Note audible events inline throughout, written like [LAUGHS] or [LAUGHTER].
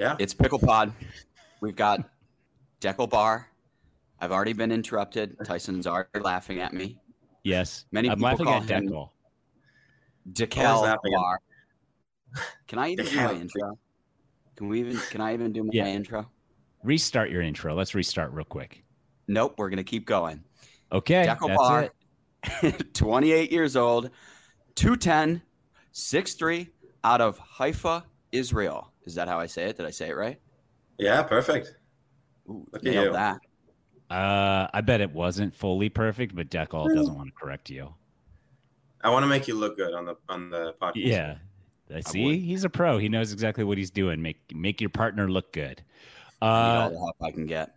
Yeah. It's Pickle Pod. We've got [LAUGHS] Dekel Bar. I've already been interrupted. Tyson's already laughing at me. Yes. Many I'm people laughing call at him Dekel. Dekel laughing at- Bar. [LAUGHS] Can I even do my intro? Can we even? Can I even do my Yeah. intro? Restart your intro. Let's restart real quick. Nope. We're gonna keep going. Okay. Dekel that's Bar, it. [LAUGHS] 28 years old, 210, 6'3", out of Haifa, Israel. Is that how I say it? Did I say it right? Yeah, perfect. Ooh, Look at you. that. Uh, I bet it wasn't fully perfect, but Dekel doesn't want to correct you. I want to make you look good on the on the podcast. Yeah. I see. would. He's a pro. He knows exactly what he's doing. Make make your partner look good. I all Uh, the help I can get.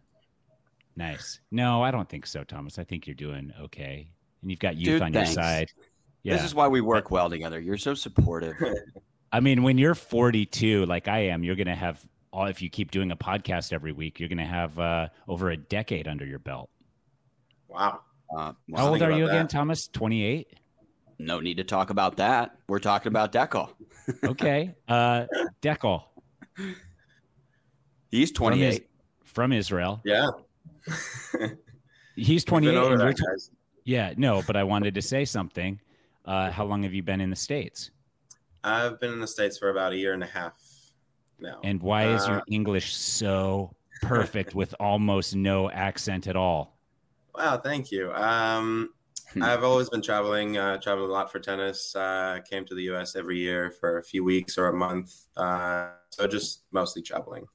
nice. No, I don't think so, Thomas. I think you're doing okay, and you've got youth Dude, on thanks. your side. Yeah. This is why we work well together. You're so supportive. [LAUGHS] I mean, when you're 42, like I am, you're gonna have all. If you keep doing a podcast every week, you're gonna have uh, over a decade under your belt. Wow. Uh, How old are you about again. Thomas? 28. no need to talk about that. We're talking about Dekel. [LAUGHS] Okay. uh, Dekel He's from, Is- 28. from Israel. Yeah. He's [LAUGHS] 28. been and that, yeah, no, but I wanted to say something. Uh, how long have you been in the states? I've been in the states for about a year and a half now. And why is Uh, your English so perfect [LAUGHS] with almost no accent at all? Wow, thank you. Um, Hmm. I've always been traveling, uh, traveled a lot for tennis. Uh, came to the U.S. every year for a few weeks or a month. Uh, so just mostly traveling.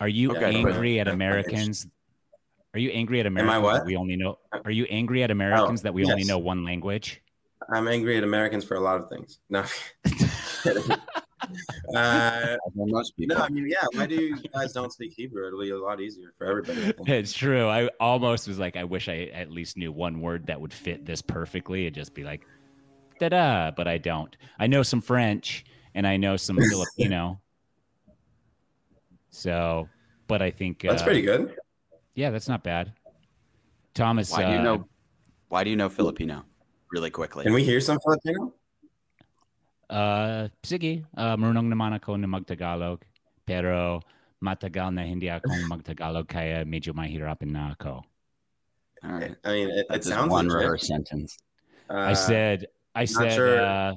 Are you Okay, angry at Americans? Are you angry at Americans? Am I what? that we only know? Are you angry at Americans that we only know one language? I'm angry at Americans for a lot of things. No. [LAUGHS] uh, [LAUGHS] Well, most people. no, I mean, yeah. Why do you guys don't speak Hebrew? It'll be a lot easier for everybody. It's true. I almost was like, I wish I at least knew one word that would fit this perfectly. It'd just be like, da da, but I don't. I know some French and I know some [LAUGHS] Filipino. So, but I think That's uh, pretty good. Yeah, that's not bad. Thomas, Why do you uh, know? Why do you know Filipino? Really quickly. Can we hear some Filipino? Uh, sige, uh, marunong naman ako na magtagalog, pero matagal na hindi akong [LAUGHS] magtagalog kaya medyo mahirapan na ako. All right. I mean, it, it That's sounds one legit. rehearsed sentence. I Uh, said, I said, sure. uh,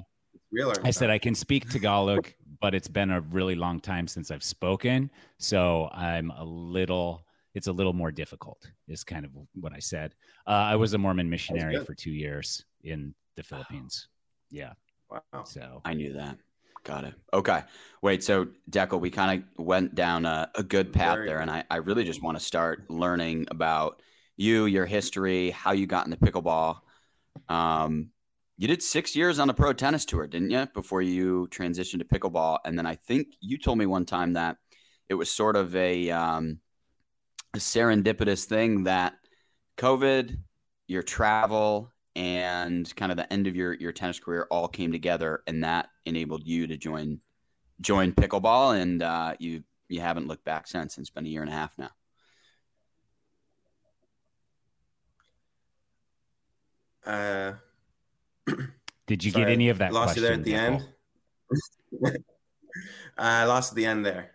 real I said. I can speak Tagalog, but it's been a really long time since I've spoken, so I'm a little. It's a little more difficult. Is kind of what I said. Uh, I was a Mormon missionary for two years in the Philippines. Yeah, Wow. so I knew that. Got it. Okay. Wait. So, Dekel, we kind of went down a, a good path Very there, and I, I really just want to start learning about you, your history, how you got into pickleball. Um, you did six years on the pro tennis tour, didn't you? Before you transitioned to pickleball, and then I think you told me one time that it was sort of a, um, a serendipitous thing that COVID, your travel, and kind of the end of your your tennis career all came together, and that enabled you to join join pickleball, and uh, you you haven't looked back since. It's been a year and a half now. Uh, [CLEARS THROAT] did you sorry, get any of that? Lost you there at the Dekel? end. [LAUGHS] I lost at the end there.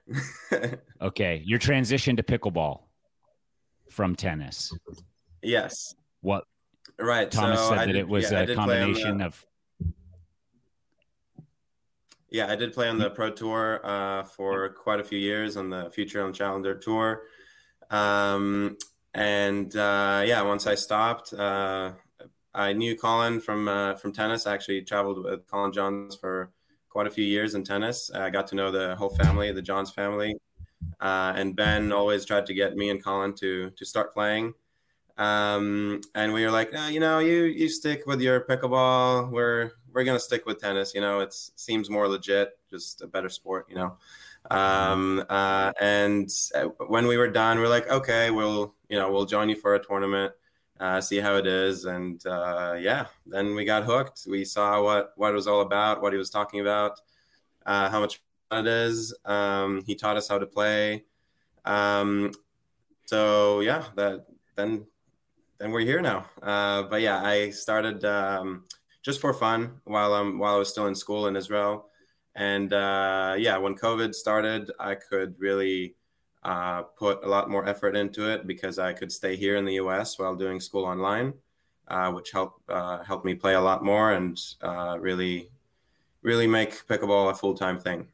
[LAUGHS] Okay, your transition to pickleball from tennis. yes. What Right. Thomas so said I that did- it was yeah, a did play on the- combination of Yeah, I did play on the pro tour uh, for quite a few years on the Future on Challenger tour. Um, and uh, yeah, once I stopped, uh, I knew Colin from uh, from tennis. I actually traveled with Colin Johns for quite a few years in tennis. I got to know the whole family, the Johns family, uh, and Ben always tried to get me and Colin to to start playing. Um, and we were like, no, you know, you you stick with your pickleball. We're we're gonna stick with tennis. You know, it seems more legit, just a better sport. You know, um, uh, and uh, when we were done, we are like, okay, we'll you know we'll join you for a tournament, uh, see how it is, and uh, yeah, then we got hooked. We saw what what it was all about, what he was talking about, uh, how much fun it is. Um, he taught us how to play. Um, so yeah, that then then we're here now. Uh, but yeah, I started um, just for fun while I'm while I was still in school in Israel, And uh, yeah, when COVID started, I could really uh, put a lot more effort into it because I could stay here in the U.S. while doing school online, uh, which helped uh, helped me play a lot more and uh, really really make pickleball a full time thing.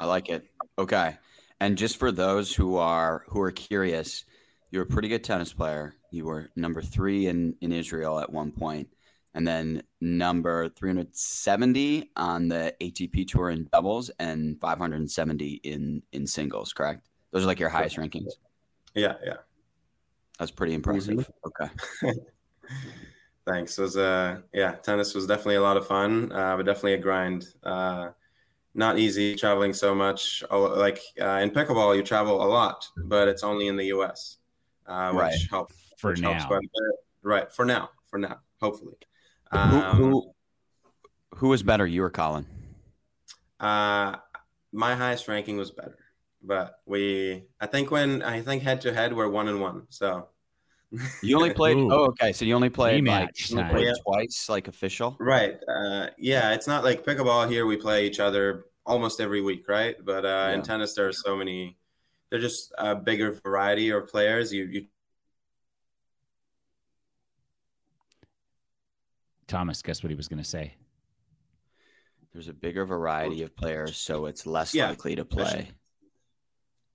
I like it. Okay, and just for those who are who are curious, you're a pretty good tennis player. You were number three in in Israel at one point and then number 370 on the ATP tour in doubles and 570 in in singles, correct? Those are like your highest rankings. Yeah, yeah. That's pretty impressive. Mm-hmm. Okay. [LAUGHS] Thanks. It was uh yeah, tennis was definitely a lot of fun, uh, but definitely a grind. Uh, not easy traveling so much. Like uh, in pickleball, you travel a lot, but it's only in the U.S., uh, which right. helps for which now. Helps quite a bit. Right for now. For now, hopefully. Um, who, who who was better, you or Colin? Uh, my highest ranking was better, but we I think when I think head to head we're one and one. So you only [LAUGHS] played. Ooh. oh, okay. So you only played like Rematch you played Yeah. twice, like official. right, uh, yeah, it's not like pickleball here. We play each other almost every week, right? But uh, Yeah. in tennis there are so many. They're just a bigger variety of players. You you Thomas, guess what he was going to say? There's a bigger variety of players, so it's less Yeah. likely to play.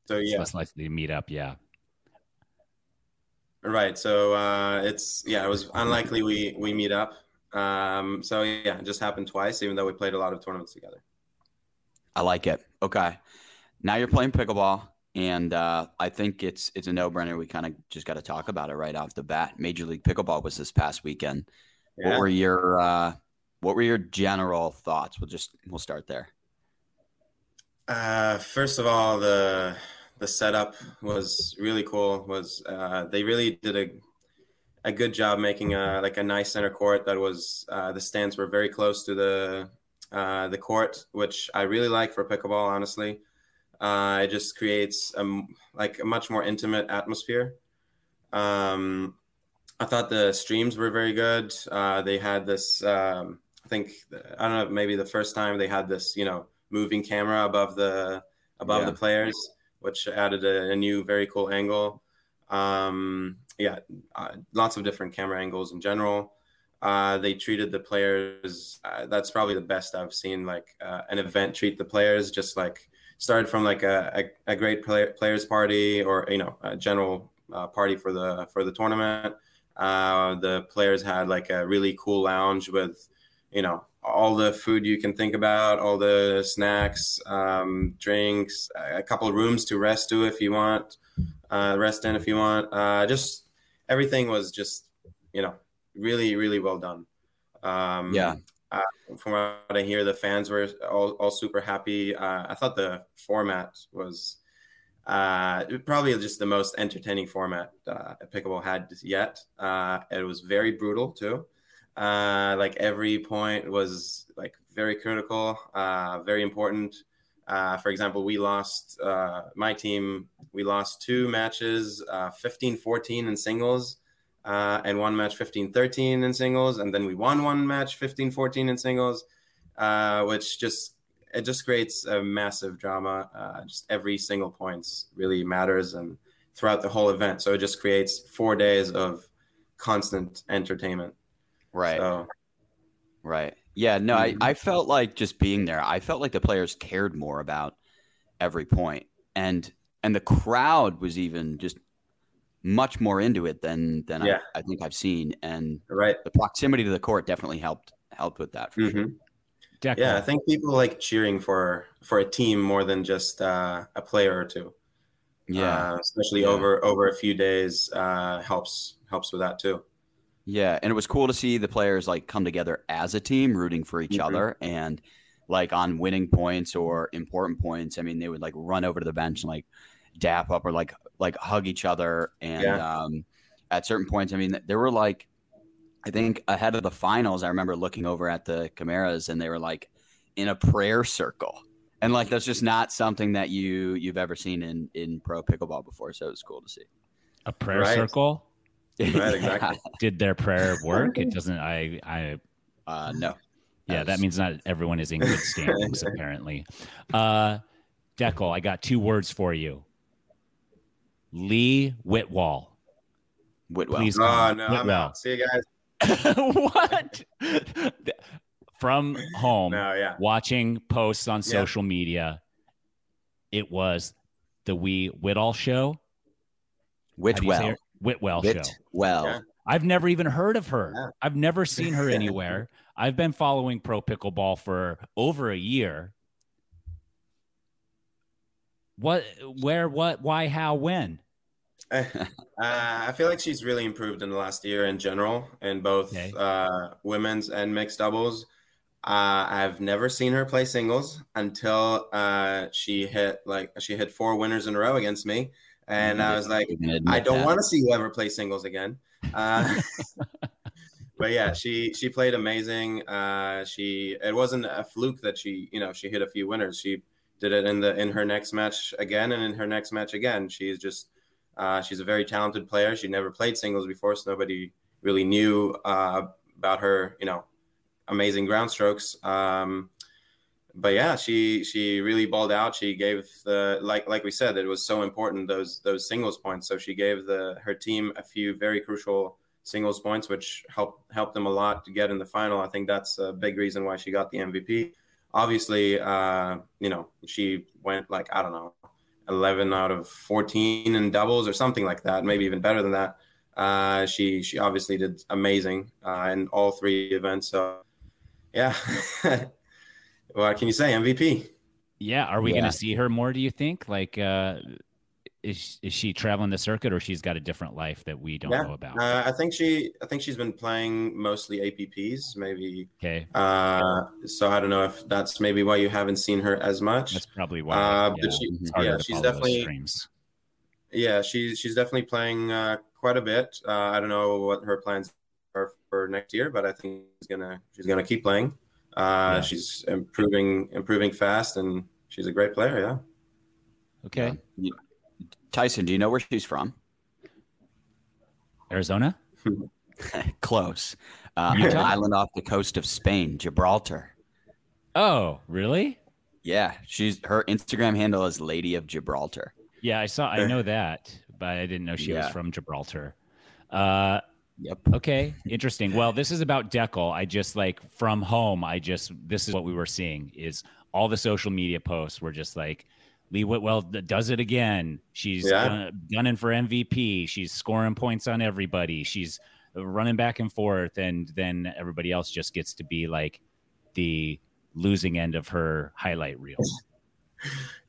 so It's yeah. less likely to meet up. Yeah. Right. So uh, it's yeah, it was unlikely we we meet up. Um, so yeah, it just happened twice, even though we played a lot of tournaments together. I like it. Okay. Now you're playing pickleball, and uh, I think it's it's a no brainer. We kind of just got to talk about it right off the bat. Major League Pickleball was this past weekend. What were your uh, what were your general thoughts? We'll just we'll start there. Uh, first of all, the the setup was really cool. Was uh, they really did a a good job making a like a nice center court that was uh, the stands were very close to the uh, the court, which I really like for pickleball. Honestly, uh, it just creates a like a much more intimate atmosphere. Um, I thought the streams were very good. Uh, they had this. Um, I think I don't know. Maybe the first time they had this, you know, moving camera above the above Yeah. the players, which added a, a new, very cool angle. Um, yeah, uh, lots of different camera angles in general. Uh, they treated the players. Uh, that's probably the best I've seen. Like uh, an event treat the players just like started from like a, a, a great play, players party or you know a general uh, party for the for the tournament. Uh, the players had like a really cool lounge with you know all the food you can think about, all the snacks, um, drinks, a couple rooms to rest to if you want, uh, rest in if you want. Uh, just everything was just you know really really well done. Um, Yeah. Uh, from what I hear, the fans were all, all super happy. Uh, I thought the format was uh, probably just the most entertaining format uh, Pickleball had yet. Uh, it was very brutal too. Uh, like every point was like very critical, uh, very important. For example, we lost my team. We lost two matches, uh, 15-14 in singles, uh, and one match 15-13 in singles, and then we won one match 15-14 in singles, uh, which just it just creates a massive drama. Uh, just every single points really matters, and throughout the whole event. So it just creates four days of constant entertainment. Right. So Right. Yeah. No. I, I felt like just being there, I felt like the players cared more about every. And and the crowd was even just much more into it than than Yeah. I, I think I've seen. And right. the proximity to the court definitely helped helped with that for sure. Mhm. Declan, Yeah, I think people like cheering for for a team more than just uh, a player or two. Yeah. uh, especially Yeah. over over a few days uh, helps helps with that too. Yeah, and it was cool to see the players like come together as a team, rooting for each Mhm. other, and like on winning points or important points. I mean, they would like run over to the bench and like dap up or like like hug each other. And Yeah. um, at certain points, I mean, there were like, I think ahead of the finals, I remember looking over at the Chimeras and they were like in a prayer circle, and like that's just not something that you you've ever seen in in pro pickleball before. So it was cool to see. a prayer Right. circle. [LAUGHS] Right, exactly. Did their prayer work? It doesn't. I. I. Uh, no. Yeah, that means not everyone is in good [LAUGHS] standings, apparently. Uh, Dekel, I got two words for you. Lee Whitwall. Whitwell. Please Oh no, Whitwell. See you guys. [LAUGHS] what? From home, No, yeah. watching posts on Yeah. social media, it was the Wee Whitall show. How do you say Whitwell. it? Whitwell show. Whitwell. Yeah. I've never even heard of her. Yeah. I've never seen her [LAUGHS] anywhere. I've been following pro pickleball for over a year. What, where, what, why, how, when? [LAUGHS] Uh, I feel like she's really improved in the last year in general in both Okay. uh, women's and mixed doubles. Uh, I've never seen her play singles until uh, she hit like she hit four winners in a row against me, and I was like, You can admit I don't want to see you ever play singles again. Uh, [LAUGHS] but yeah, she she played amazing. Uh, she it wasn't a fluke that she you know she hit a few winners. She did it in the in her next match again and in her next match again. She's just uh, she's a very talented player. She never played singles before, so nobody really knew uh, about her you know amazing ground strokes. Um, but yeah, she she really balled out. She gave the like like we said, it was so important those those singles points. So she gave the her team a few very crucial singles points, which helped helped them a lot to get in the final. I think that's a big reason why she got the MVP. Obviously, uh, you know, she went like I don't know, eleven out of fourteen in doubles or something like that, maybe even better than that. Uh, she she obviously did amazing uh, in all three events. So yeah. [LAUGHS] what can you say? MVP. Yeah. Are we Yeah. going to see her more, do you think? Like, uh, is, is she traveling the circuit or she's got a different life that we don't Yeah. know about? Uh, I think she I think she's been playing mostly APPs, maybe. okay. Uh, so I don't know if that's maybe why you haven't seen her as much. That's probably why. Uh, yeah, but she, yeah, she's definitely streams. yeah, she's she's definitely playing uh, quite a bit. Uh, I don't know what her plans are for next year, but I think she's gonna she's gonna keep playing. Uh, Yeah. She's improving improving fast, and she's a great player. Yeah. Okay. You- Tyson, do you know where she's from? Arizona? [LAUGHS] Close. Uh, an island off the coast of Spain, Gibraltar. Oh, really? Yeah, she's her Instagram handle is Lady of Gibraltar. Yeah, I saw. I know [LAUGHS] that, but I didn't know she was from Gibraltar. Uh, Yep. okay, [LAUGHS] interesting. Well, this is about Dekel. I just like from home. I just this is what we were seeing is all the social media posts were just like Lee Whitwell does it again. She's Yeah. gun- gunning for MVP. She's scoring points on everybody. She's running back and forth, and then everybody else just gets to be like the losing end of her highlight reel. [LAUGHS]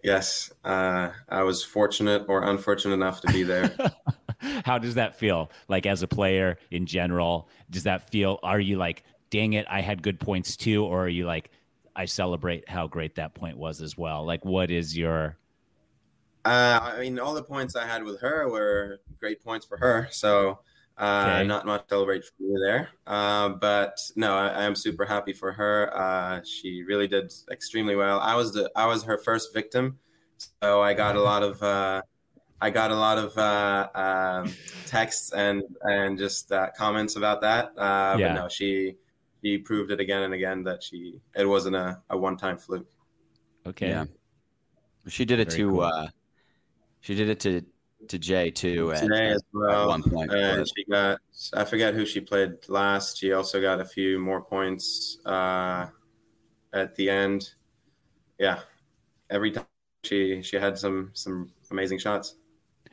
Yes, uh, I was fortunate or unfortunate enough to be there. [LAUGHS] How does that feel? Like as a player in general, does that feel? Are you like, dang it, I had good points too, or are you like, I celebrate how great that point was as well? Like, what is your? Uh, I mean, all the points I had with her were great points for her. [LAUGHS] So, uh, Okay. not much celebrate for me there. Uh, but no, I, I am super happy for her. Uh, she really did extremely well. I was the I was her first victim, so I got a [LAUGHS] lot of uh, I got a lot of uh, um, texts and and just uh, comments about that. Uh, Yeah. But no, she she proved it again and again that she it wasn't a, a one time fluke. Okay. Yeah. She did it Very to cool. uh she did it to to Jay too at, Today as well. one point. And she got, I forget who she played last. She also got a few more points uh, at the end. Yeah, every time she she had some some amazing shots.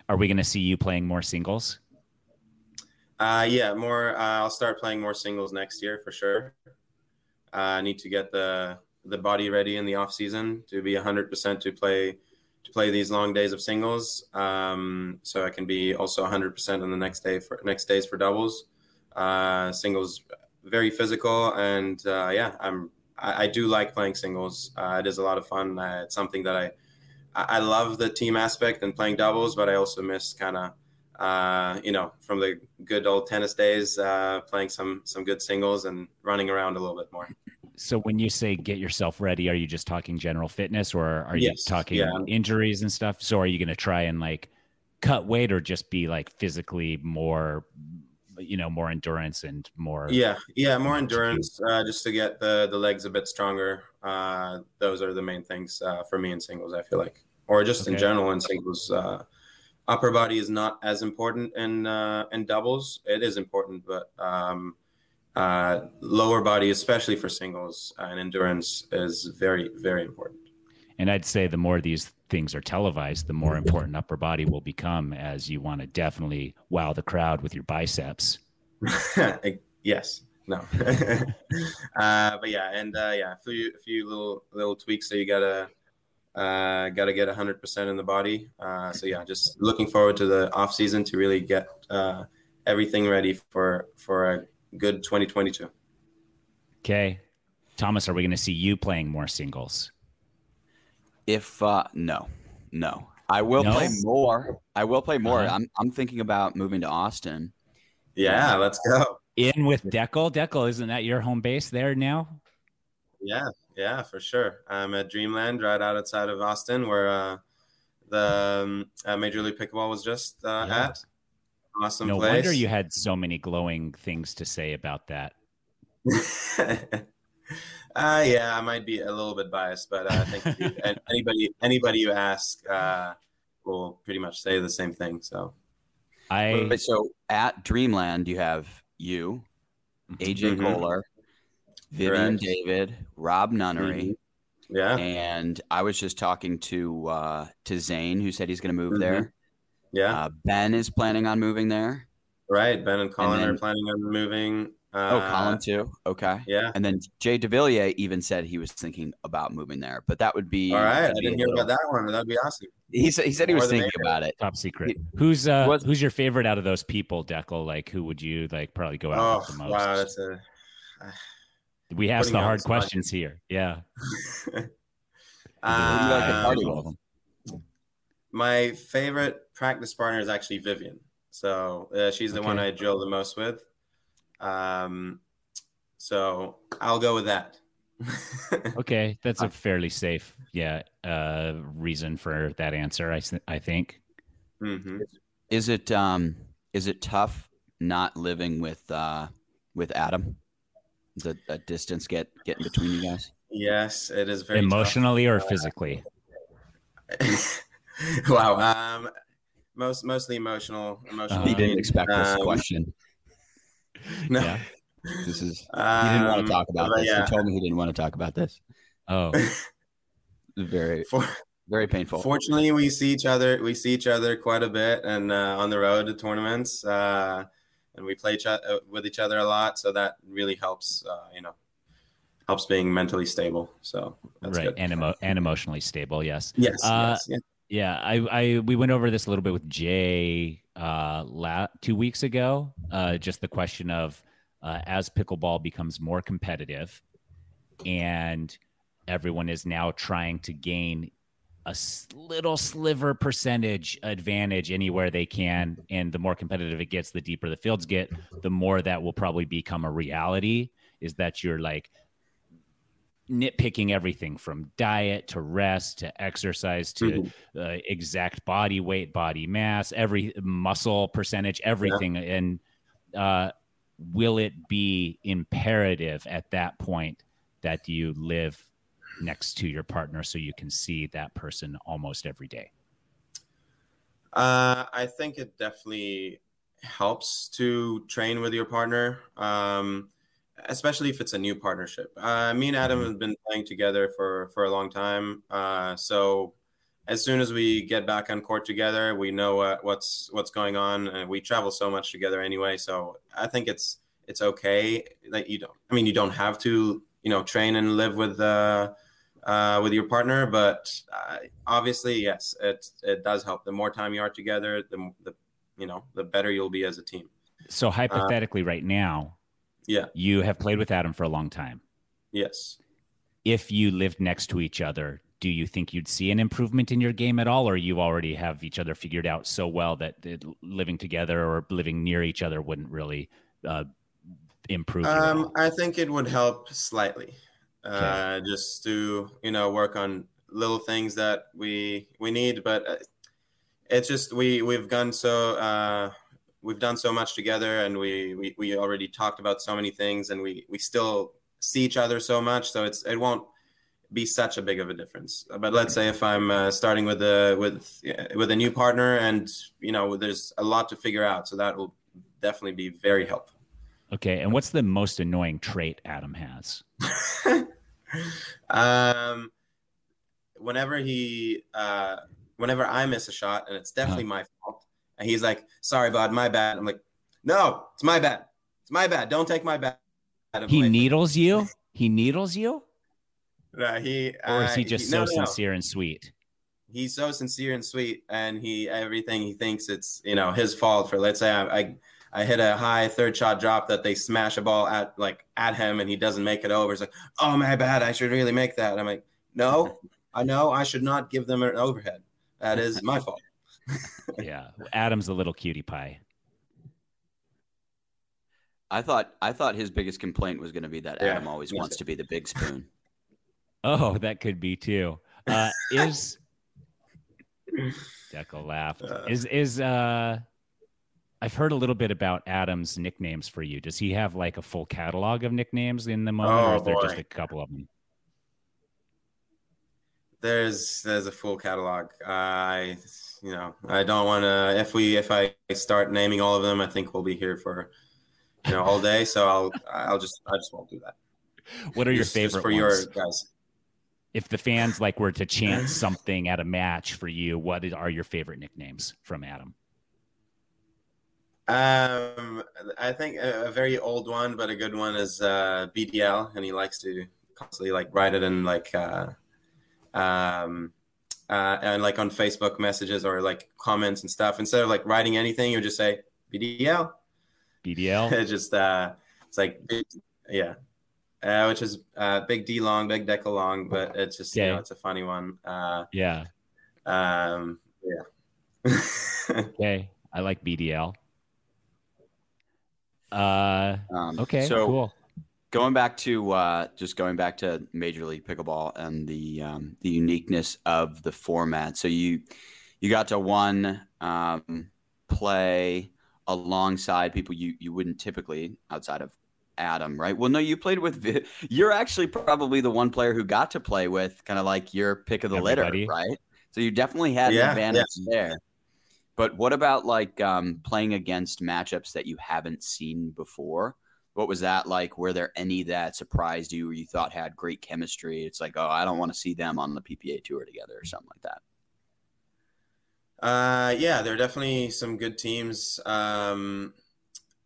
Are we going to see you playing more singles? Uh, yeah, more. Uh, I'll start playing more singles next year for sure. Uh, I need to get the the body ready in the off season to be hundred percent to play to play these long days of singles. Um, so I can be also hundred percent on the next day for next days for doubles. Uh, singles very physical and uh, yeah, I'm I, I do like playing singles. Uh, it is a lot of fun. Uh, it's something that I I love the team aspect and playing doubles, but I also miss kind of uh, you know, from the good old tennis days, uh, playing some some good singles and running around a little bit more. So when you say get yourself ready, are you just talking general fitness, or are you Yes, talking yeah. injuries and stuff? So are you going to try and like cut weight, or just be like physically more you know more endurance and more yeah yeah more endurance uh, just to get the the legs a bit stronger uh, those are the main things uh, for me in singles i feel like or just okay. in general in singles uh, upper body is not as important in uh, in doubles it is important but um, uh, lower body especially for singles and endurance is very very important and I'd say the more these things are televised, the more important upper body will become as you want to definitely wow the crowd with your biceps. [LAUGHS] yes. No. [LAUGHS] uh, but yeah, and uh, yeah, a few, a few little little tweaks that you gotta uh, gotta get hundred percent in the body. Uh, so yeah, just looking forward to the off season to really get uh, everything ready for for a good 2022. Okay, Thomas, are we going to see you playing more singles? If uh, no, no, I will no? play more. I will play more. Uh-huh. I'm I'm thinking about moving to Austin. Yeah, let's go. In with Dekel. Dekel, isn't that your home base there now? Yeah, yeah, for sure. I'm at Dreamland, right outside of Austin, where uh, the um, uh, Major League Pickleball was just uh, yeah. at. Awesome no place. wonder you had so many glowing things to say about that. [LAUGHS] Uh, yeah, I might be a little bit biased, but uh, I think you, [LAUGHS] anybody anybody you ask uh, will pretty much say the same thing. So, I so at Dreamland you have you, AJ mm-hmm. Koller, Vivienne Correct. David, Rob Nunnery. Mm-hmm. Yeah, and I was just talking to uh, to Zane, who said he's going to move mm-hmm. there. Yeah, uh, Ben is planning on moving there. Right, Ben and Colin and then, are planning on moving. Uh, oh, Colin too. Okay. Yeah. And then Jay DeVilliers even said he was thinking about moving there, but that would be. All right. I didn't hear about that one. That'd be awesome. He said he said he was thinking about it. Top secret. He, who's uh was, who's your favorite out of those people, Dekel? Like, who would you like probably go out oh, with the most? Wow, that's a. Uh, we ask the hard questions here. Yeah. um, my favorite practice partner is actually Vivienne. So uh, she's the okay. one I drill the most with. Um, so I'll go with that. [LAUGHS] okay, that's a fairly safe, yeah, uh, reason for that answer. I I think. Mm-hmm. Is it um is it tough not living with uh with Adam? Does that distance get get in between you guys? Yes, it is very emotionally tough. or physically. [LAUGHS] wow. Um, most mostly emotional. Emotional. Uh, he didn't expect this um, question. [LAUGHS] No. Yeah. This is um, he didn't want to talk about this. Yeah. He told me he didn't want to talk about this. Oh. [LAUGHS] very For, very painful. Fortunately, we see each other we see each other quite a bit and uh, on the road to tournaments uh, and we play each other, with each other a lot so that really helps uh, you know helps being mentally stable. So that's right good. and emo- and emotionally stable. Yes. Yes. Uh, yes yeah. yeah. I I we went over this a little bit with Jay uh, la- two weeks ago. Uh, just the question of uh, as pickleball becomes more competitive and everyone is now trying to gain a little sliver percentage advantage anywhere they can. And the more competitive it gets, the deeper the fields get, the more that will probably become a reality is that you're like nitpicking everything from diet to rest to exercise to mm-hmm. uh, exact body weight, body mass, every muscle percentage, everything. Yeah. And uh, will it be imperative at that point that you live next to your partner so you can see that person almost every day? Uh, I think it definitely helps to train with your partner. Um, especially if it's a new partnership. Uh, me and Adam mm-hmm. have been playing together for for a long time. Uh, so as soon as we get back on court together, we know uh, what's what's going on, and we travel so much together anyway. So I think it's it's okay that you don't. I mean, you don't have to you know train and live with uh, uh, with your partner, but uh, obviously, yes, it it does help. The more time you are together, the the you know the better you'll be as a team. So hypothetically, right now, yeah. You have played with Adam for a long time. Yes. If you lived next to each other, do you think you'd see an improvement in your game at all, or you already have each other figured out so well that living together or living near each other wouldn't really uh, improve? Um, I think it would help slightly, okay. uh, just to you know work on little things that we we need, but uh, it's just we we've gone so uh, we've done so much together, and we, we we already talked about so many things, and we we still see each other so much, so it's it won't be such a big of a difference. But let's say if I'm uh, starting with a with with a new partner, and you know, there's a lot to figure out, so that will definitely be very helpful. Okay, and what's the most annoying trait Adam has? [LAUGHS] um, whenever he, uh, whenever I miss a shot, and it's definitely huh. my fault, and he's like, "Sorry, bud, my bad." I'm like, "No, it's my bad. It's my bad. Don't take my bad." He needles you. [LAUGHS] He needles you. Uh, he or is he just he, so no, sincere no. and sweet? He's so sincere and sweet, and he everything he thinks it's you know his fault for. Let's say I, I I hit a high third shot drop that they smash a ball at like at him and he doesn't make it over. It's like, oh my bad, I should really make that. I'm like, no, I know I should not give them an overhead. That is my fault. [LAUGHS] yeah, Adam's a little cutie pie. I thought I thought his biggest complaint was going to be that yeah, Adam always wants to be the big spoon. [LAUGHS] Oh, that could be too. Uh, is [LAUGHS] Deco laughed. Uh, is is uh I've heard a little bit about Adam's nicknames for you. Does he have like a full catalog of nicknames in the moment, oh, or is there boy. just a couple of them? There's there's a full catalog. Uh, I you know I don't want to. If we if I start naming all of them, I think we'll be here for you know all day. So I'll I'll just I just won't do that. What are your favorite for ones? your guys? If the fans like were to chant [LAUGHS] something at a match for you, what are your favorite nicknames from Adam? Um, I think a, a, very old one, but a good one is uh, BDL, and he likes to constantly like write it in like uh, um, uh, and like on Facebook messages or like comments and stuff. Instead of like writing anything, you just say BDL. BDL. it's [LAUGHS] just uh, it's like yeah, uh, which is uh, big D long, big deca long, but it's just okay. you know it's a funny one. Uh, yeah. Um. Yeah. [LAUGHS] okay, I like BDL. Uh, um, okay, so cool. Going back to uh, just going back to Major League Pickleball and the um, the uniqueness of the format. So you you got to one um, play alongside people you you wouldn't typically outside of Adam, right? Well, no, you played with. You're actually probably the one player who got to play with kind of like your pick of the Everybody. litter, right? So you definitely had yeah, an advantage yeah. there. But what about like um, playing against matchups that you haven't seen before? What was that like? Were there any that surprised you or you thought had great chemistry? It's like, oh, I don't want to see them on the PPA tour together or something like that. Uh, yeah, there are definitely some good teams. Um,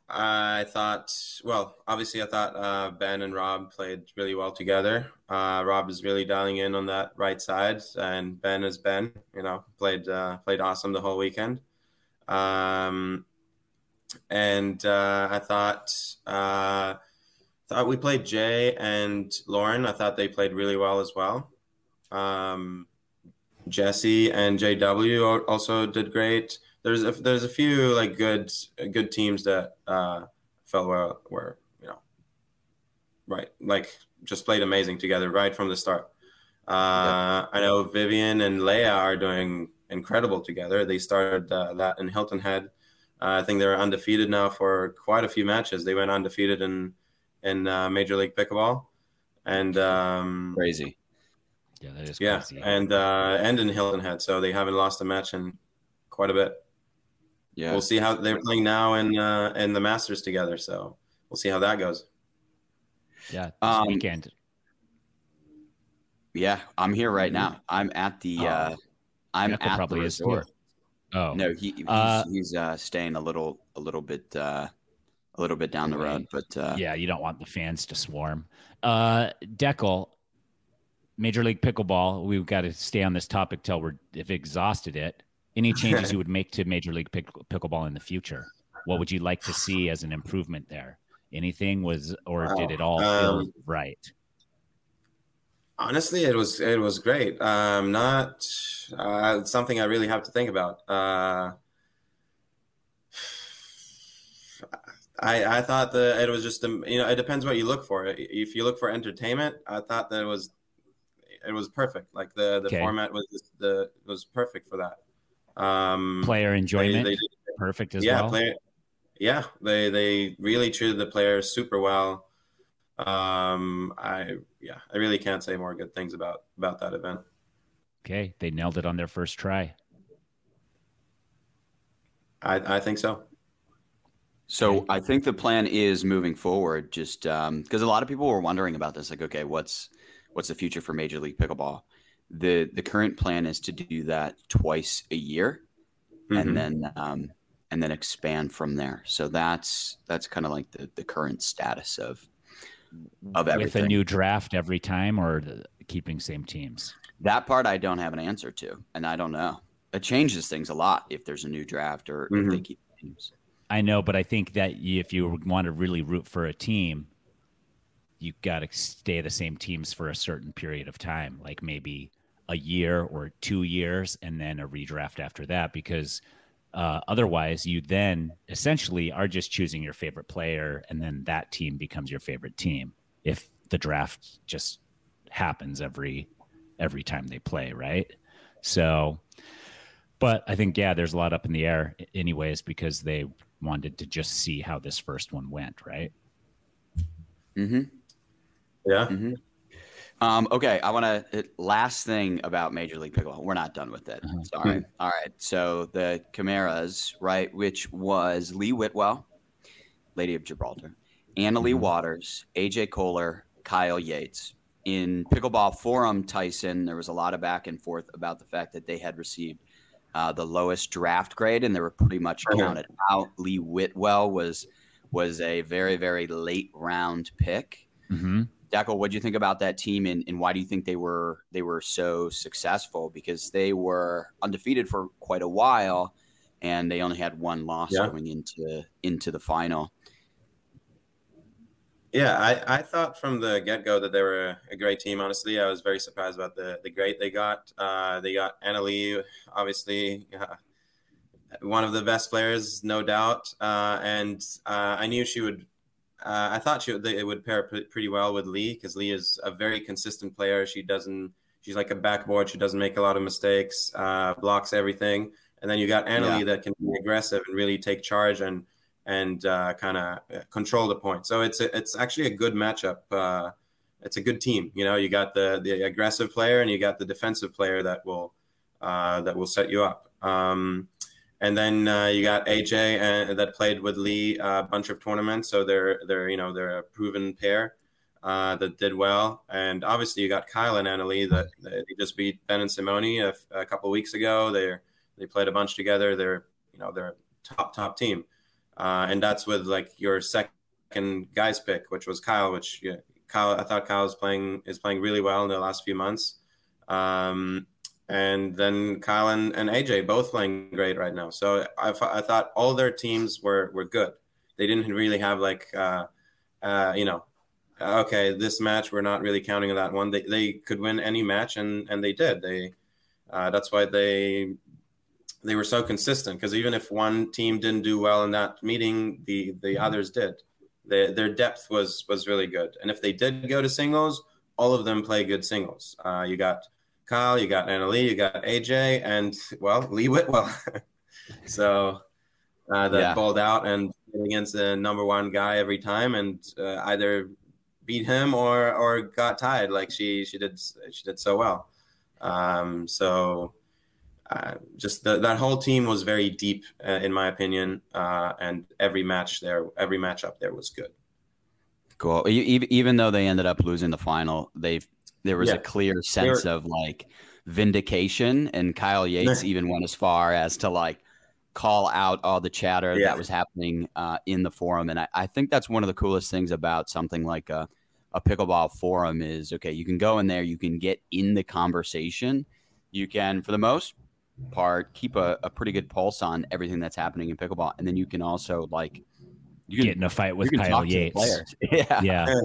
I thought, well, obviously, I thought uh, Ben and Rob played really well together. Uh, Rob is really dialing in on that right side, and Ben is Ben. You know, played uh, played awesome the whole weekend. Um, and uh, I thought uh, thought we played Jay and Lauren. I thought they played really well as well. Um, Jesse and JW also did great there's a, there's a few like good good teams that uh, felt well were you know right like just played amazing together right from the start. Uh, I know Vivienne and Lea are doing incredible together. They started uh, that in Hilton Head. Uh, I think they're undefeated now for quite a few matches. They went undefeated in in uh, Major League Pickleball, and um, crazy. Yeah, that is yeah, crazy. and uh, and in Hilton Head, so they haven't lost a match in quite a bit. Yeah, we'll see how they're playing now in uh, in the Masters together. So we'll see how that goes. Yeah, this um, weekend. Yeah, I'm here right now. I'm at the. Oh. Uh, I'm at probably the resort. Oh no, he, he's, uh, he's uh, staying a little a little bit uh, a little bit down the road, but uh, yeah, you don't want the fans to swarm. Uh, Dekel, Major League Pickleball. We've got to stay on this topic till we're if exhausted it any [LAUGHS] changes you would make to Major League Pick- Pickleball in the future? What would you like to see as an improvement there? Anything was, or wow. did it all feel um, right? Honestly, it was it was great. Um, not uh, something I really have to think about. Uh, I I thought that it was just um, you know it depends what you look for. If you look for entertainment, I thought that it was it was perfect. Like the the okay. format was just the was perfect for that. Um, player enjoyment, they, they perfect as yeah, well. Player, yeah, they they really treated the players super well. Um, I yeah, I really can't say more good things about about that event. Okay, they nailed it on their first try. I I think so. So I think the plan is moving forward, just because um, a lot of people were wondering about this. Like, okay, what's what's the future for Major League Pickleball? The The current plan is to do that twice a year, mm-hmm. and then um, and then expand from there. So that's that's kind of like the the current status of of everything. With a new draft every time, or keeping same teams. That part I don't have an answer to, and I don't know. It changes things a lot if there's a new draft or mm-hmm. if they mm-hmm. keep teams. I know, but I think that if you want to really root for a team, you got to stay the same teams for a certain period of time, like maybe a year or two years, and then a redraft after that, because uh, otherwise, you then essentially are just choosing your favorite player, and then that team becomes your favorite team. If the draft just happens every every time they play, right? So, but I think yeah, there's a lot up in the air, anyways, because they wanted to just see how this first one went, right? Mm-hmm. Yeah. Mm-hmm. Um, okay, I want to last thing about Major League Pickleball. We're not done with it. Uh-huh. Sorry. Hmm. All right. So the Chimeras, right, which was Lee Whitwell, Lady of Gibraltar, Anna Leigh mm-hmm. Waters, AJ Koller, Kyle Yates. In Pickleball Forum, Tyson, there was a lot of back and forth about the fact that they had received uh, the lowest draft grade, and they were pretty much counted out. Lee Whitwell was was a very very late round pick. Mm-hmm. Dekel, what do you think about that team, and, and why do you think they were they were so successful? Because they were undefeated for quite a while, and they only had one loss yeah. going into into the final. Yeah, I, I thought from the get go that they were a great team. Honestly, I was very surprised about the the great they got. Uh, they got Anna Leigh, obviously. Uh, one of the best players, no doubt, uh, and uh, I knew she would uh, I thought she it would pair pretty well with Lee because Lee is a very consistent player. She doesn't. She's like a backboard. She doesn't make a lot of mistakes. Uh, blocks everything. And then you got Anna Leigh yeah. that can be aggressive and really take charge and and uh, kind of uh, control the point. So it's a, it's actually a good matchup. Uh, it's a good team. You know, you got the the aggressive player and you got the defensive player that will uh, that will set you up. Um, and then uh, you got AJ uh, that played with Lee a bunch of tournaments, so they're they're you know they're a proven pair uh, that did well. And obviously you got Kyle and Anna Leigh that they just beat Ben and Simone a, a couple weeks ago. They they played a bunch together. They're you know they're top top team, uh, and that's with like your second guys pick, which was Kyle. Which yeah, Kyle I thought Kyle is playing is playing really well in the last few months. Um, and then Kyle and, and AJ both playing great right now. So I, I thought all their teams were were good. They didn't really have like uh, uh, you know, okay, this match we're not really counting on that one. They they could win any match and and they did. They uh, that's why they they were so consistent because even if one team didn't do well in that meeting, the the mm-hmm. others did. They, their depth was was really good, and if they did go to singles, all of them play good singles. Uh, you got Kyle, you got Anna Leigh, you got AJ, and well, Lee Whitwell. [LAUGHS] so uh, that yeah. balled out and against the number one guy every time, and uh, either beat him or or got tied like she she did she did so well. Um, so uh, just the, that whole team was very deep, uh, in my opinion, uh, and every match there, every matchup there was good. Cool. Even though they ended up losing the final, they've there was yeah. a clear sense of like vindication, and Kyle [LAUGHS] Yates even went as far as to like call out all the chatter yeah. that was happening uh, in the forum. And I, I, think that's one of the coolest things about something like a, a pickleball forum is okay, you can go in there, you can get in the conversation, you can, for the most part, keep a, a pretty good pulse on everything that's happening in pickleball, and then you can also like you can, get in a fight with Kyle Yates. [LAUGHS] Yeah. yeah,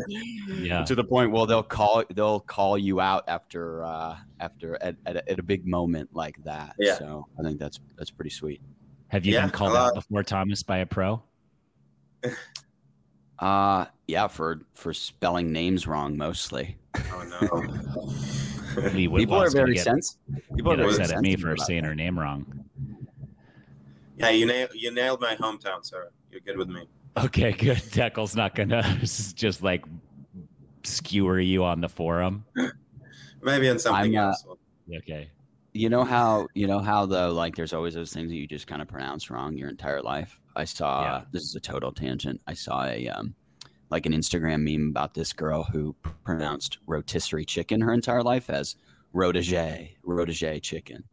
yeah. To the point, well, they'll call they'll call you out after uh, after at, at, a, at a big moment like that. Yeah. So I think that's that's pretty sweet. Have you yeah, been called out before, Thomas, by a pro? [LAUGHS] Uh yeah, for for spelling names wrong mostly. Oh no. [LAUGHS] People are very sensitive. People are upset at me for saying that. her name wrong. Yeah, you nailed you nailed my hometown, sir. you're good with me. Okay, good. [LAUGHS] Dekel's not gonna [LAUGHS] just like skewer you on the forum. Maybe on something uh, else. Okay. You know how you know how though like there's always those things that you just kind of pronounce wrong your entire life. I saw Yeah. this is a total tangent. I saw a um like an Instagram meme about this girl who pronounced rotisserie chicken her entire life as rotage rotage chicken.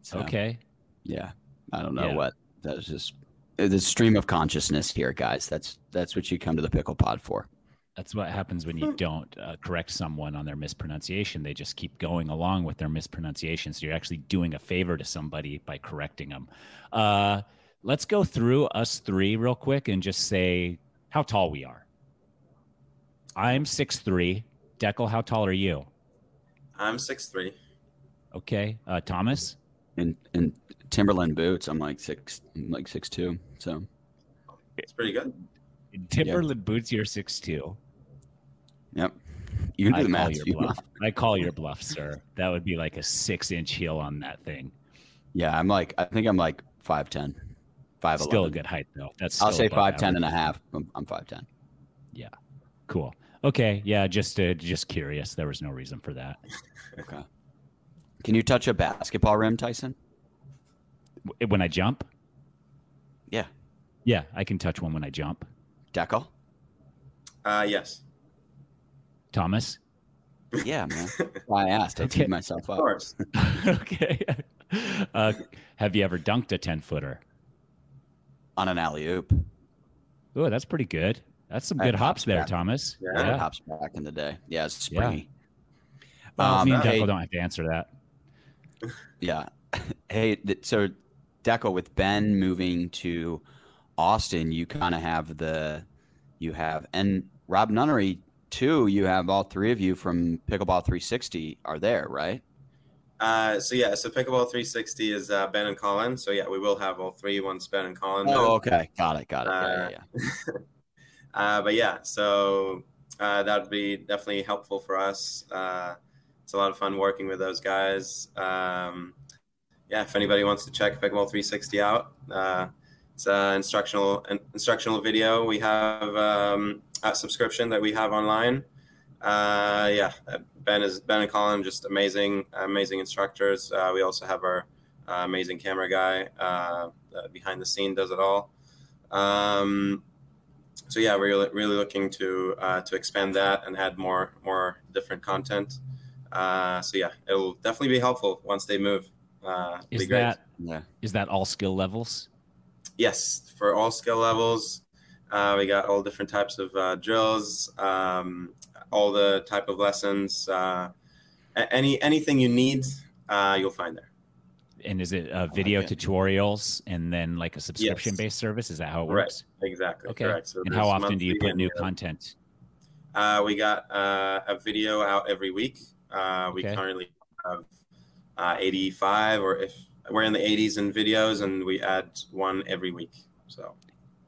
So, Okay. Yeah. I don't know Yeah. what that was just the stream of consciousness here, guys. That's that's what you come to the pickle pod for. That's what happens when you don't uh, correct someone on their mispronunciation. They just keep going along with their mispronunciation. So you're actually doing a favor to somebody by correcting them. Uh, let's go through us three real quick and just say how tall we are. I'm six three. Dekel, how tall are you? I'm six three. Okay. Uh, Thomas? And in Timberland boots, I'm like six I'm like six two. So It's pretty good. In Timberland boots, you're six two. yep. You can do I the call math. your bluff. I call your [LAUGHS] bluff, sir. That would be like a six inch heel on that thing. Yeah, I'm like I think I'm like five ten. Five Still a good height though. That's I'll say above five ten average. and a half. I'm, I'm five ten. Cool. Okay. Yeah. Just uh, just curious. There was no reason for that. Okay. Can you touch a basketball rim, Tyson? W- When I jump, Yeah. yeah, I can touch one when I jump. Dekel? Uh, yes, Thomas. Yeah, man. [LAUGHS] Why I asked. I Okay. teed myself up. of course. [LAUGHS] okay. Uh, have you ever dunked a ten footer? On an alley oop. Oh, that's pretty good. That's some I good hops hops there, back. Thomas. Yeah. Yeah. Yeah. Hops back in the day. Yeah, it's Yeah. springy. Well, Um, me and hey- don't have to answer that. Yeah. [LAUGHS] Hey, th- so Deco, with Ben moving to Austin, you kind of have the, you have, and Rob Nunnery too. You have all three of you from Pickleball 360 are there, right? Uh, so yeah, so pickleball 360 is uh, Ben and Colin. So yeah, we will have all three once Ben and Colin. move. Oh, okay, got it, got it. Yeah, Uh, yeah, yeah. [LAUGHS] Uh, but yeah, so uh, that would be definitely helpful for us. Uh, it's a lot of fun working with those guys. Um, yeah, if anybody wants to check Pickleball 360 out, uh, it's an instructional an instructional video. We have um, a subscription that we have online. Uh, yeah, uh, Ben is Ben and Colin just amazing, amazing instructors. Uh, we also have our uh, amazing camera guy uh, behind the scene does it all. Um, so yeah, we're really, looking to to expand that and add more more different content. So yeah, it'll definitely be helpful once they move. Uh, Is be that yeah. is that all skill levels? yes for all skill levels? Uh, we got all different types of uh, drills, um, all the type of lessons. Uh, any anything you need, uh, you'll find there. And is it uh, video it. tutorials and then like a subscription based service? Is that how it Right. works? Exactly. Okay. Correct. So And how often do you put new and, content? Uh, we got uh, a video out every week. Uh, we Okay. currently have uh, 85, or if we're in the 80s in videos, and we add one every week. So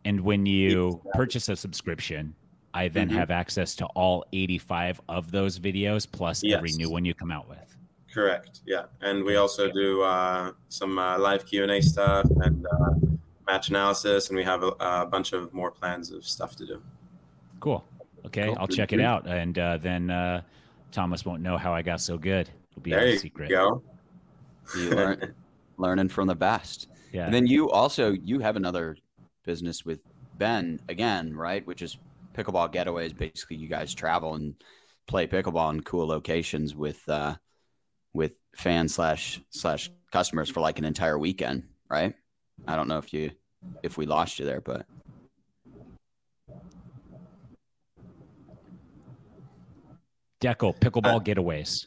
And when you purchase a subscription, I then Mhm. have access to all 85 of those videos plus every new one you come out with. correct, yeah. And we also do uh, some uh, live Q and A stuff and uh, match analysis, and we have a, a bunch of more plans of stuff to do. Cool. Okay, Cool. I'll check it out, and uh, then uh, Thomas won't know how I got so good. It'll be there a you secret. go. You [LAUGHS] learn, learning from the best. Yeah. And then you also you have another business with Ben again, right? Which is pickleball getaways. Basically, you guys travel and play pickleball in cool locations with uh, with fans slash slash customers for like an entire weekend, right? I don't know if you if we lost you there, but Deco pickleball Uh, getaways.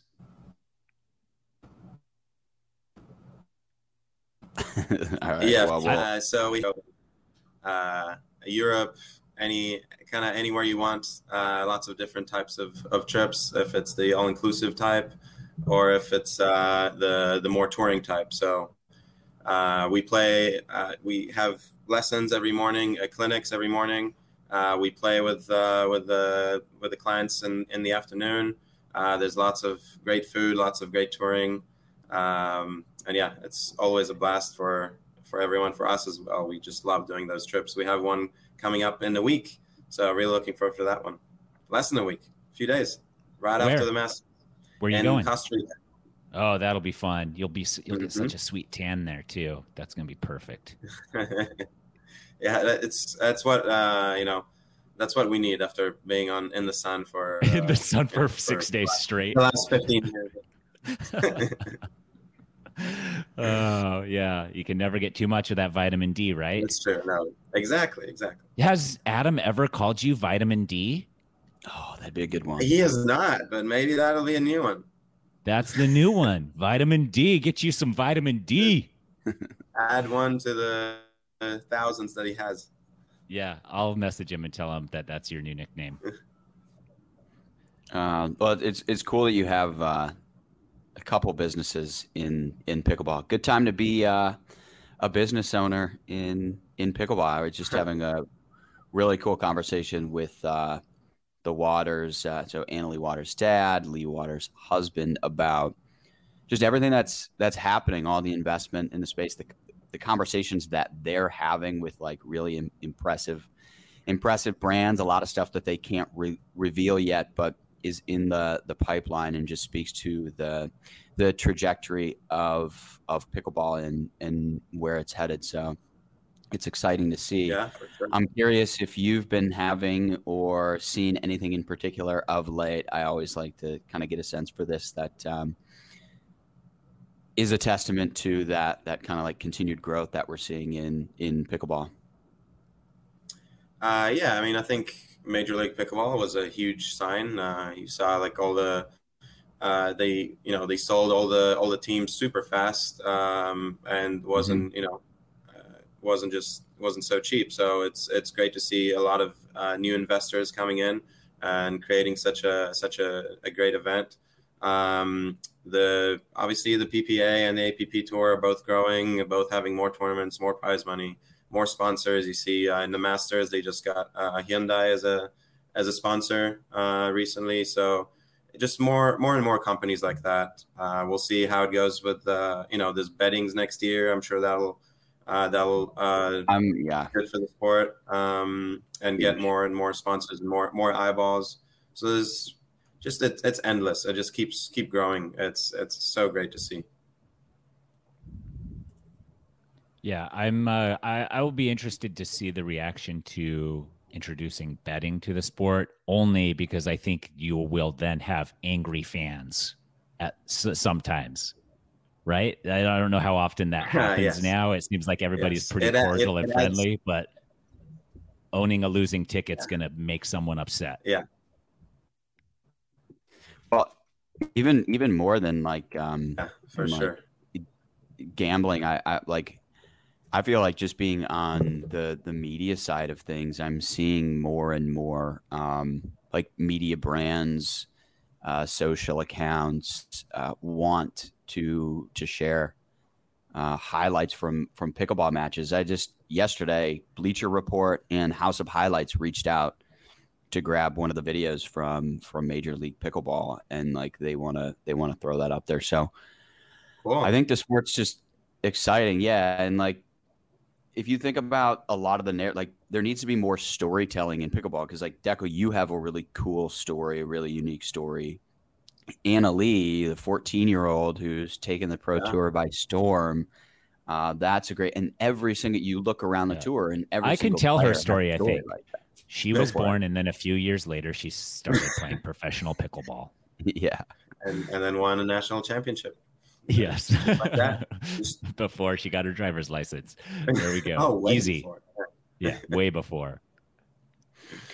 [LAUGHS] right. yeah. well, we'll- uh, so we go uh, Europe, any kind of anywhere you want. Uh, lots of different types of, of trips. If it's the all inclusive type, or if it's uh, the the more touring type. So uh, we play. Uh, we have lessons every morning, uh, clinics every morning. Uh, we play with uh, with the with the clients in, in the afternoon. Uh, there's lots of great food, lots of great touring, um, and yeah, it's always a blast for for everyone, for us as well. We just love doing those trips. We have one coming up in a week, so really looking forward to that one. Less than a week, a few days, right Where? after the Masters. Where are you going? Costa Rica. Oh, that'll be fun. You'll be you'll get Mhm. such a sweet tan there too. That's gonna be perfect. [LAUGHS] yeah, it's that's what uh, you know. That's what we need after being on in the sun for [LAUGHS] In uh, the sun yeah, for six days straight. the last fifteen years. [LAUGHS] oh yeah, you can never get too much of that vitamin D, right? That's true. No, exactly, exactly. Has Adam ever called you vitamin D? Oh, that'd be a good one. He is not, but maybe that'll be a new one. That's the new one. [LAUGHS] Vitamin D. Get you some vitamin D. [LAUGHS] Add one to the uh, thousands that he has. Yeah, I'll message him and tell him that that's your new nickname. Uh, [LAUGHS] well, it's it's cool that you have uh, a couple businesses in in pickleball. Good time to be uh, a business owner in in pickleball. I was just having a really cool conversation with uh, the Waters, uh, so Anna Leigh Waters' dad, Leigh Waters' husband, about just everything that's that's happening, all the investment in the space, the the conversations that they're having with like really im- impressive impressive brands, a lot of stuff that they can't re- reveal yet, but is in the the pipeline and just speaks to the the trajectory of of pickleball and and where it's headed. So it's exciting to see. Yeah, sure. I'm curious if you've been having or seen anything in particular of late. I always like to kind of get a sense for this that um, is a testament to that that kind of like continued growth that we're seeing in in pickleball. Uh, yeah, I mean, I think Major League Pickleball was a huge sign. Uh, you saw like all the uh, they you know they sold all the all the teams super fast um, and wasn't you know uh, wasn't just wasn't so cheap. So it's it's great to see a lot of uh, new investors coming in and creating such a such a, a great event. Um, the obviously the PPA and the APP tour are both growing, both having more tournaments, more prize money more sponsors. You see uh, in the Masters, they just got uh, Hyundai as a as a sponsor uh, recently. So just more more and more companies like that. Uh, we'll see how it goes with uh, you know there's bettings next year. I'm sure that'll uh, that'll uh, Um, yeah, good for the sport um, and get more and more sponsors and more more eyeballs. So there's just it's it's endless. It just keeps keep growing. It's it's so great to see. Yeah, I'm. Uh, I I will be interested to see the reaction to introducing betting to the sport, only because I think you will then have angry fans at s- sometimes, right? I I don't know how often that [LAUGHS] happens Yes. now. It seems like everybody's Yes. pretty It- it- cordial it and adds- friendly, but owning a losing ticket's going to make someone upset. Yeah. Well, even even more than like um, Yeah, for Like, sure. gambling I, I like i feel like just being on the the media side of things i'm seeing more and more um like media brands uh social accounts uh, want to to share uh highlights from from pickleball matches i just yesterday bleacher report and house of highlights reached out to grab one of the videos from from major league pickleball and like they want to they want to throw that up there so Cool. I think the sport's just exciting, yeah. And like, if you think about a lot of the narrative, like there needs to be more storytelling in pickleball because, like, Deco, you have a really cool story, a really unique story. Anna Leigh, the 14 year old who's taken the pro Yeah. tour by storm, uh, that's a great. And every single you look around the Yeah. tour, and every I can single tell her player has a story, I think. like. She Go was for it. born, and then a few years later, she started playing professional pickleball. [LAUGHS] yeah, and, and then won a national championship. Yes, Like that. [LAUGHS] Before she got her driver's license. There we go. [LAUGHS] Oh, way Easy. before. Yeah, way before.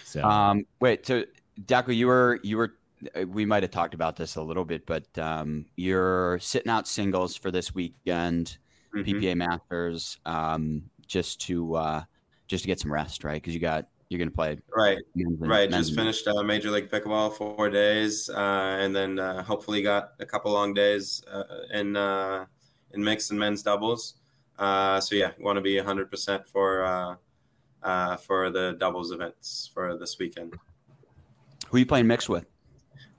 So Um, wait, so Daco, you were you were uh, we might have talked about this a little bit, but um, you're sitting out singles for this weekend, Mhm. PPA Masters, um, just to uh, just to get some rest, right? Because you got you're gonna play Right, men's right. men's Just finished uh, Major League Pickleball four days, uh, and then uh, hopefully got a couple long days uh, in uh, in mixed and men's doubles. Uh, so yeah, want to be 100% for uh, uh, for the doubles events for this weekend. Who are you playing mixed with?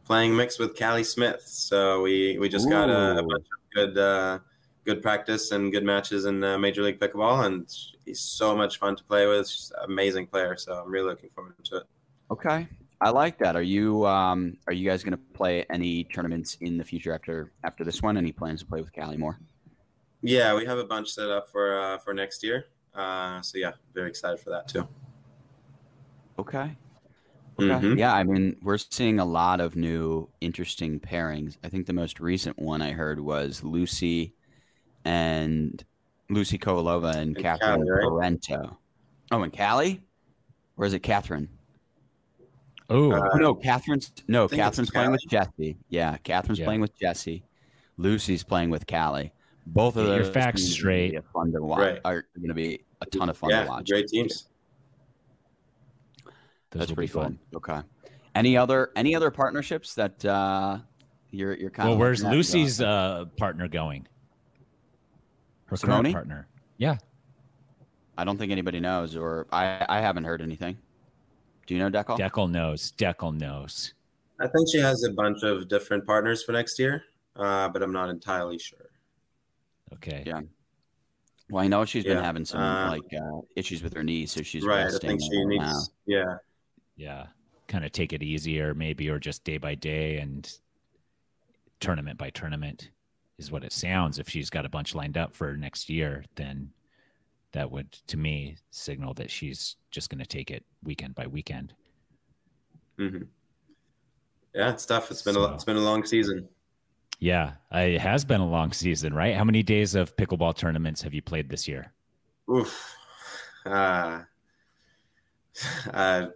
Playing mixed with Callie Smith, so we we just got a, a bunch of good uh, good practice and good matches in uh, Major League Pickleball, and he's so much fun to play with. She's an amazing player, so I'm really looking forward to it. Okay, I like that. Are you um, are you guys going to play any tournaments in the future after after this one? Any plans to play with Callie more? Yeah, we have a bunch set up for uh, for next year. Uh, so yeah, very excited for that too. Okay. Okay. Mhm. Yeah, I mean, we're seeing a lot of new interesting pairings. I think the most recent one I heard was Lucy and Lucy Kovalova and, And Catherine Callie, right? Parenteau. Oh, and Callie? Or is it Catherine? Oh, Uh, Oh, no, Catherine's no, I think it's Catherine's playing with Jesse. Yeah, Catherine's Yeah. playing with Jesse. Lucy's playing with Callie. Both of Get your facts teams are straight. gonna be fun to watch. Right. Are going to be a ton of fun yeah, to watch. great teams. those That's pretty be fun. Okay. Any other any other partnerships that uh you're you're kind Well, of Well, where's? Lucy's uh, partner going? Her Simone? current partner. Yeah. I don't think anybody knows, or I I haven't heard anything. Do you know Dekel? Dekel knows. Dekel knows. I think she has a bunch of different partners for next year, uh, but I'm not entirely sure. Okay. Yeah. Well, I know she's been having some uh, like uh, issues with her knee, so she's right. I resting think she needs. now. Yeah. Yeah. Kind of take it easier, maybe, or just day by day and tournament by tournament is what it sounds. If she's got a bunch lined up for next year, then that would, to me, signal that she's just going to take it weekend by weekend. hmm Yeah, it's tough. It's been a So- it's been a long season. Yeah. It has been a long season, right? How many days of pickleball tournaments have you played this year? Oof. Uh, [SIGHS] uh,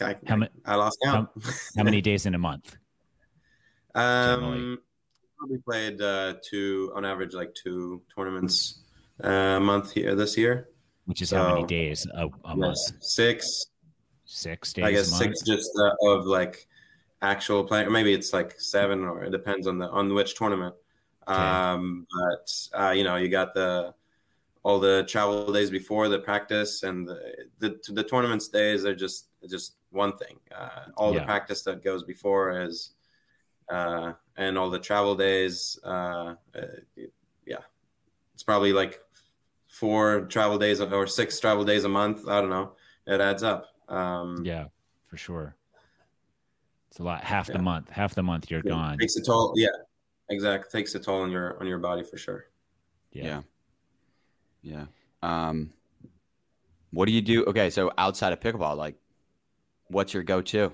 I, How ma- I lost count. How many days in a month? [LAUGHS] generally? Probably played uh, two on average, like two tournaments uh, a month here this year. Which is how many days a, a month? Six. Six days I guess six just uh, of like actual play, or maybe it's like seven, or it depends on the on which tournament. Okay. Um, but uh, you know, you got the all the travel days before the practice, and the the, the tournaments days are just just one thing. Uh, all Yeah. the practice that goes before is, uh, and all the travel days. Uh, uh, yeah, it's probably like four travel days or six travel days a month. I don't know. It adds up. Um, Yeah, for sure. It's a lot. Half Yeah. the month. Half the month you're Yeah, gone. Takes a toll. Yeah, exactly. Takes a toll on your on your body for sure. Yeah. Yeah. Yeah. Um, what do you do? Okay, so outside of pickleball, like, what's your go-to?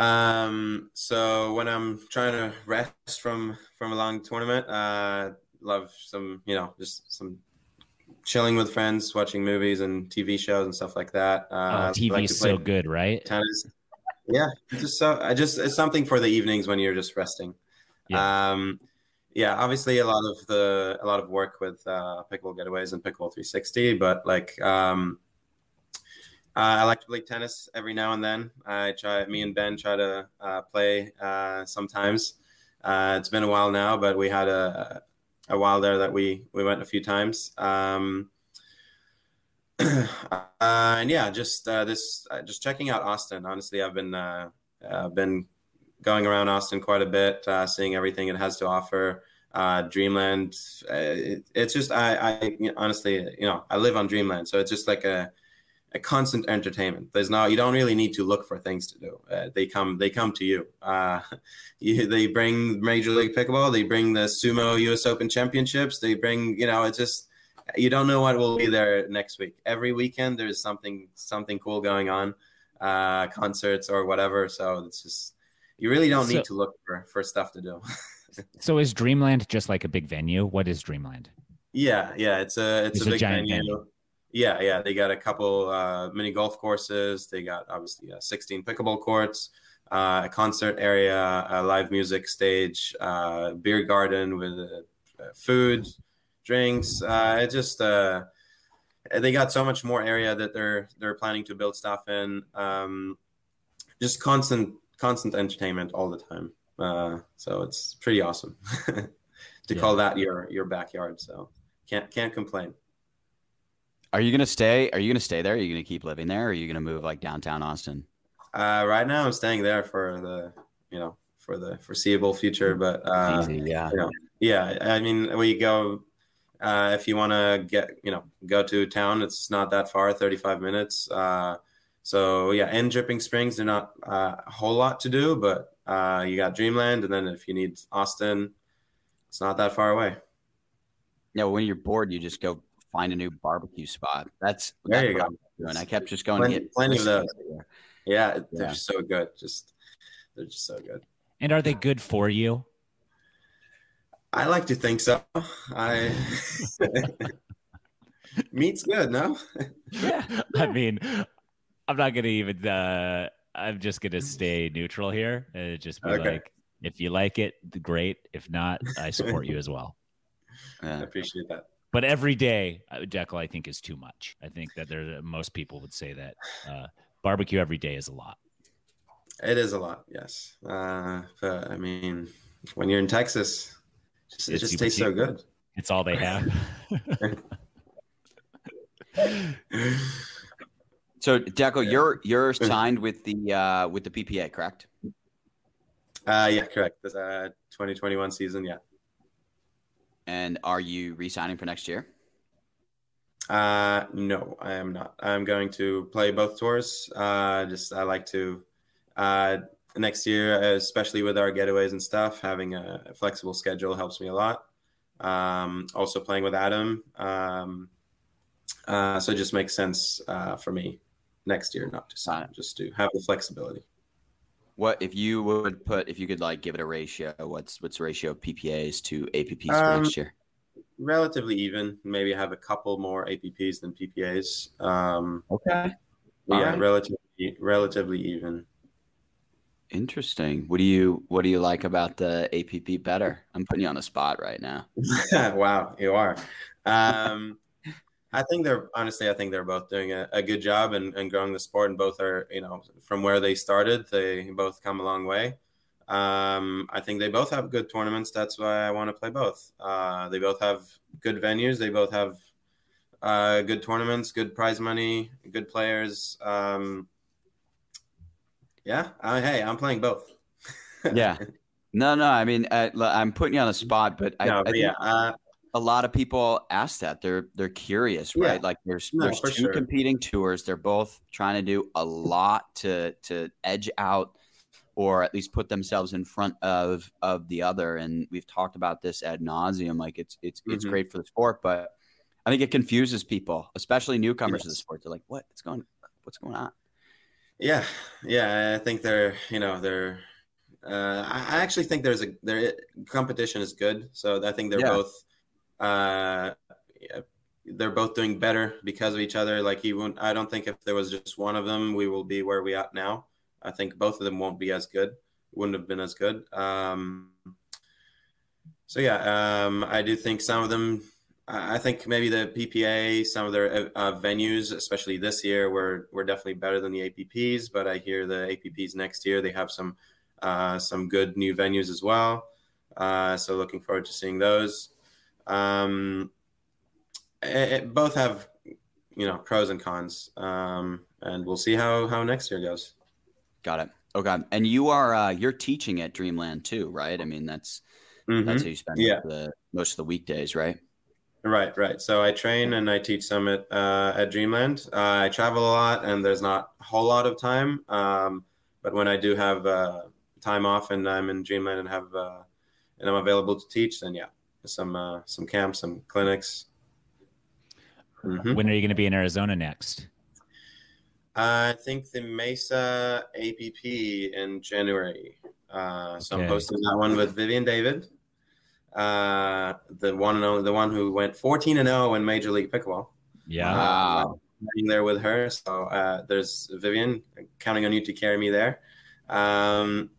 Um, so when I'm trying to rest from from a long tournament, uh, love some you know just some chilling with friends, watching movies and TV shows and stuff like that. Uh, Oh, like is so good, right? Tennis. Yeah, it's just so I just it's something for the evenings when you're just resting. Um, yeah, obviously a lot of the a lot of work with uh, pickleball getaways and pickleball 360, but like um, uh, I like to play tennis every now and then. I try. Me and Ben try to uh, play uh, sometimes. Uh, it's been a while now, but we had a a while there that we we went a few times. Um, [CLEARS THROAT] uh, and yeah, just uh, this just checking out Austin. Honestly, I've been been going around Austin quite a bit, seeing everything it has to offer. Uh, Dreamland, it, it's just I, I you know, honestly, you know, I live on Dreamland, so it's just like a a constant entertainment. There's no, you don't really need to look for things to do. Uh, they come, they come to you. Uh, [LAUGHS] you. They bring Major League Pickleball. They bring the Sumo U.S. Open Championships. They bring, you know, it's just you don't know what will be there next week. Every weekend there's something something cool going on, uh, concerts or whatever. So it's just you really don't So- need to look for for stuff to do. [LAUGHS] So is Dreamland just like a big venue? What is Dreamland? Yeah, yeah, it's a it's, It's a a big giant venue. venue. Yeah, yeah, they got a couple uh, mini golf courses. They got obviously uh, 16 pickleball courts, uh, a concert area, a live music stage, uh, beer garden with uh, food, drinks. Uh, it just uh, they got so much more area that they're they're planning to build stuff in. Um, just constant constant entertainment all the time. Uh, so it's pretty awesome [LAUGHS] to Yeah. call that your your backyard. So can't can't complain. Are you gonna stay? Are you gonna stay there? Are you gonna keep living there? Or are you gonna move like downtown Austin? Uh, right now, I'm staying there for the you know for the foreseeable future. But uh, Easy, yeah. you know, Yeah, I mean, we go uh, if you want to get you know go to town. It's not that far, thirty five minutes. Uh, so yeah, in Dripping Springs, they're not uh, a whole lot to do, but uh, you got Dreamland, and then if you need Austin, it's not that far away. Yeah, when you're bored, you just go find a new barbecue spot. That's there that's you go. Doing. I kept just going plenty, to get plenty of those. everywhere. Yeah, they're so good. Just they're just so good. And are they good for you? I like to think so. I [LAUGHS] meat's good, no? [LAUGHS] Yeah. I mean, I'm not gonna even. Uh, I'm just gonna stay neutral here and just be Okay. like, if you like it, great. If not, I support you as well. I appreciate that. But every day, uh, Dekel, I think is too much. I think that there, most people would say that uh, barbecue every day is a lot. It is a lot, yes. Uh, but I mean, when you're in Texas, just, it just tastes so good. It's all they have. [LAUGHS] So, Deco, Yeah. you're you're [LAUGHS] signed with the uh, with the PPA, correct? Uh, yeah, correct. This uh, 2021 season, yeah. And are you re-signing for next year? Uh, no, I am not. I'm going to play both tours. Uh, just I like to uh, next year, especially with our getaways and stuff, having a flexible schedule helps me a lot. Um, also playing with Adam, um, uh, so it just makes sense uh, for me next year not to sign, just to have the flexibility. What if you would put if you could like give it a ratio? What's what's the ratio of PPAs to APPs for Um, next year? Relatively even. Maybe have a couple more APPs than PPAs. Um, Okay, yeah, right. relatively relatively even. interesting. What do you what do you like about the APP better? I'm putting you on the spot right now. [LAUGHS] wow, you are. Um, I think they're honestly, I think they're both doing a, a good job and, and growing the sport, and both are, you know, from where they started, they both come a long way. Um, I think they both have good tournaments. That's why I want to play both. Uh, they both have good venues. They both have uh, good tournaments, good prize money, good players. Um, yeah, uh, hey, I'm playing both. [LAUGHS] Yeah. No, no. I mean, uh, l- I'm putting you on the spot, but I, no, I but think yeah, uh, a lot of people ask that. They're they're curious, Yeah. right? Like there's No, there's two sure. competing tours. They're both trying to do a lot to to edge out or at least put themselves in front of of the other. And we've talked about this ad nauseum. Like it's it's it's Mhm. great for the sport, but I think it confuses people, especially newcomers to the sport. They're like, what? "What's going? What's going on?" Yeah, yeah, I think they're, you know, they're. Uh, I I actually think there's a their competition is good, so I think they're Yeah. both. Uh, they're both doing better because of each other. Like he won't. I don't think if there was just one of them, we will be where we at now. I think both of them won't be as good. Wouldn't have been as good. Um, so yeah, um, I do think some of them. I think maybe the PPA, some of their uh, venues, especially this year, were were definitely better than the APPs. But I hear the APPs next year they have some uh, some good new venues as well. Uh, so looking forward to seeing those. Um, it, it- both have you know pros and cons, um, and we'll see how how next year goes. Got it. Okay. And you are uh, you're teaching at Dreamland too, right? I mean, that's Mhm. that's how you spend Yeah. the most of the weekdays, right? Right, right. So I train and I teach some at uh, at Dreamland. Uh, I travel a lot, and there's not a whole lot of time. Um, but when I do have uh, time off and I'm in Dreamland and have uh, and I'm available to teach, then yeah, some uh, some camps, some clinics. Mhm. When are you going to be in Arizona next? I think the Mesa APP in January. Uh, so I'm hosting that one with Vivienne David, uh, the one and only, the one who went 14 and 0 in Major League Pickleball. Yeah. Wow. being there with her. So uh, there's Vivienne counting on you to carry me there. Um,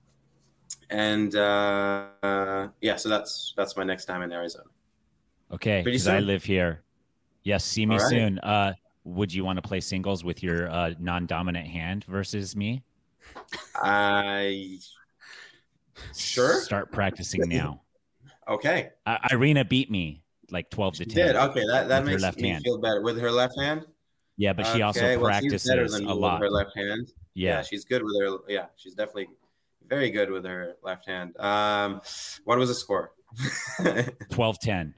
and uh, uh, yeah, so that's that's my next time in Arizona. Okay. Because I live here. Yes. See me right. soon. Uh, would you want to play singles with your uh, non-dominant hand versus me? I sure Start practicing now. okay. Uh, Irina beat me like twelve to She ten. did okay. That that makes left me hand. feel better with her left hand. Yeah, but she also Okay, well, she's practices better than me a with lot. her left hand. Yeah. Yeah. she's good with her. Yeah, she's definitely very good with her left hand. Um, what was the score? [LAUGHS] 12 10.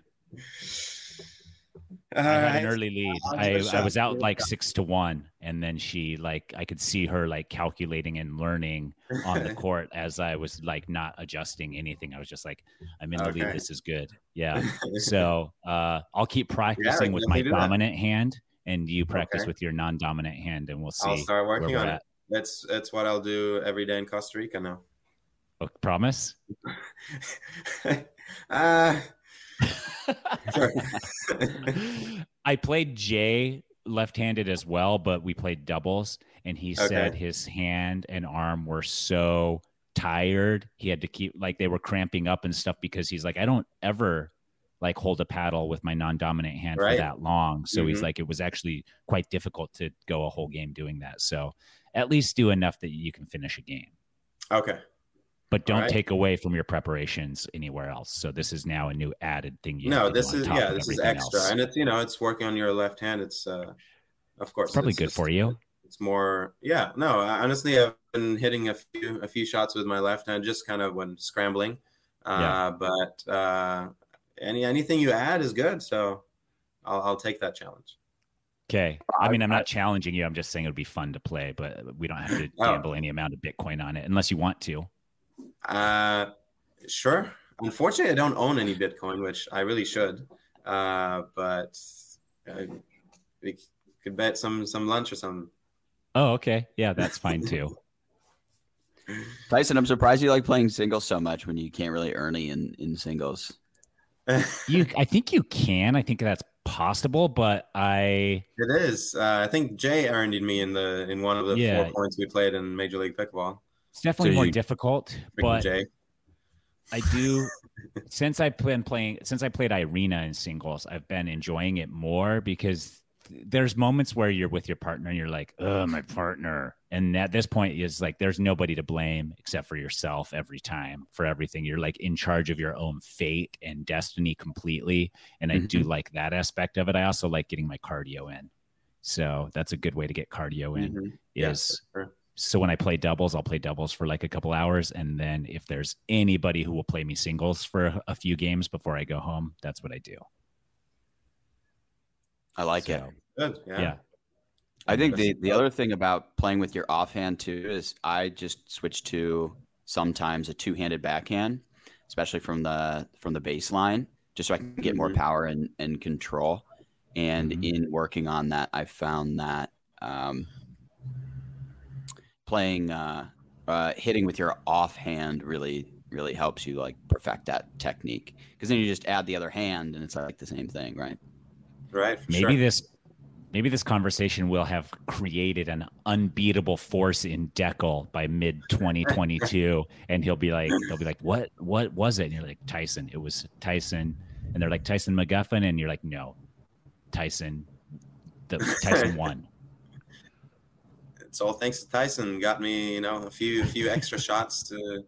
I had an early lead. I, I was out like six to one, and then she like I could see her like calculating and learning on the [LAUGHS] court as I was like not adjusting anything. I was just like, I'm in the Okay. lead. This is good. Yeah. [LAUGHS] So uh, I'll keep practicing with my dominant hand, and you practice Okay. with your non-dominant hand, and we'll see. I'll start working on at. it. That's that's what I'll do every day in Costa Rica now. Oh, promise. [LAUGHS] uh. [LAUGHS] I played Jay left-handed as well, but we played doubles, and he said his hand and arm were so tired he had to keep like they were cramping up and stuff because he's like I don't ever like hold a paddle with my non-dominant hand Right. for that long. So he's Mhm. like it was actually quite difficult to go a whole game doing that. So at least do enough that you can finish a game. okay. But don't Alright. take away from your preparations anywhere else. So this is now a new added thing you No, this is yeah, this is extra, else. and it's you know it's working on your left hand. It's uh, of course It's probably it's good just- for you. It's more yeah. No, honestly, I've been hitting a few a few shots with my left hand, just kind of when scrambling. Uh, Yeah. But uh, any anything you add is good, so I'll, I'll take that challenge. Okay. I I- mean, I'm not challenging you. I'm just saying it would be fun to play, but we don't have to Oh. gamble any amount of Bitcoin on it unless you want to. Uh, sure. Unfortunately, I don't own any Bitcoin, which I really should. Uh, but uh, we could bet some some lunch or something. Oh, okay. Yeah, that's fine [LAUGHS] too. Tyson, I'm surprised you like playing singles so much when you can't really earn any in, in singles. You, I think you can. I think that's possible, but I, It is. Uh, I think Jay earned me in the in one of the Yeah. four points we played in Major League Pickleball. it's definitely So more you- difficult. But Jay. I do [LAUGHS] since I've been playing since I played Irina in singles, I've been enjoying it more because there's moments where you're with your partner and you're like, oh, my partner. And at this point is like there's nobody to blame except for yourself every time for everything. You're like in charge of your own fate and destiny completely. And I do like that aspect of it. I also like getting my cardio in. So that's a good way to get cardio in Mhm. Is for sure. so when I play doubles, I'll play doubles for like a couple hours, and then if there's anybody who will play me singles for a, a few games before I go home, that's what I do. I like it. So, Good. Yeah. Yeah. I think the, the other thing about playing with your offhand too is I just switch to sometimes a two handed backhand, especially from the from the baseline, just so I can get more Mhm. power and, and control. And Mhm. in working on that, I found that um, playing uh, uh, hitting with your offhand really really helps you like perfect that technique because then you just add the other hand and it's like the same thing, right? Right. Maybe sure. this maybe this conversation will have created an unbeatable force in Dekel by mid 2022, [LAUGHS] and he'll be like, he'll be like, what what was it? And you're like, Tyson. It was Tyson, and they're like Tyson McGuffin, and you're like, no, Tyson. The Tyson [LAUGHS] won. it's all thanks to Tyson. Got me, you know, a few a few extra shots to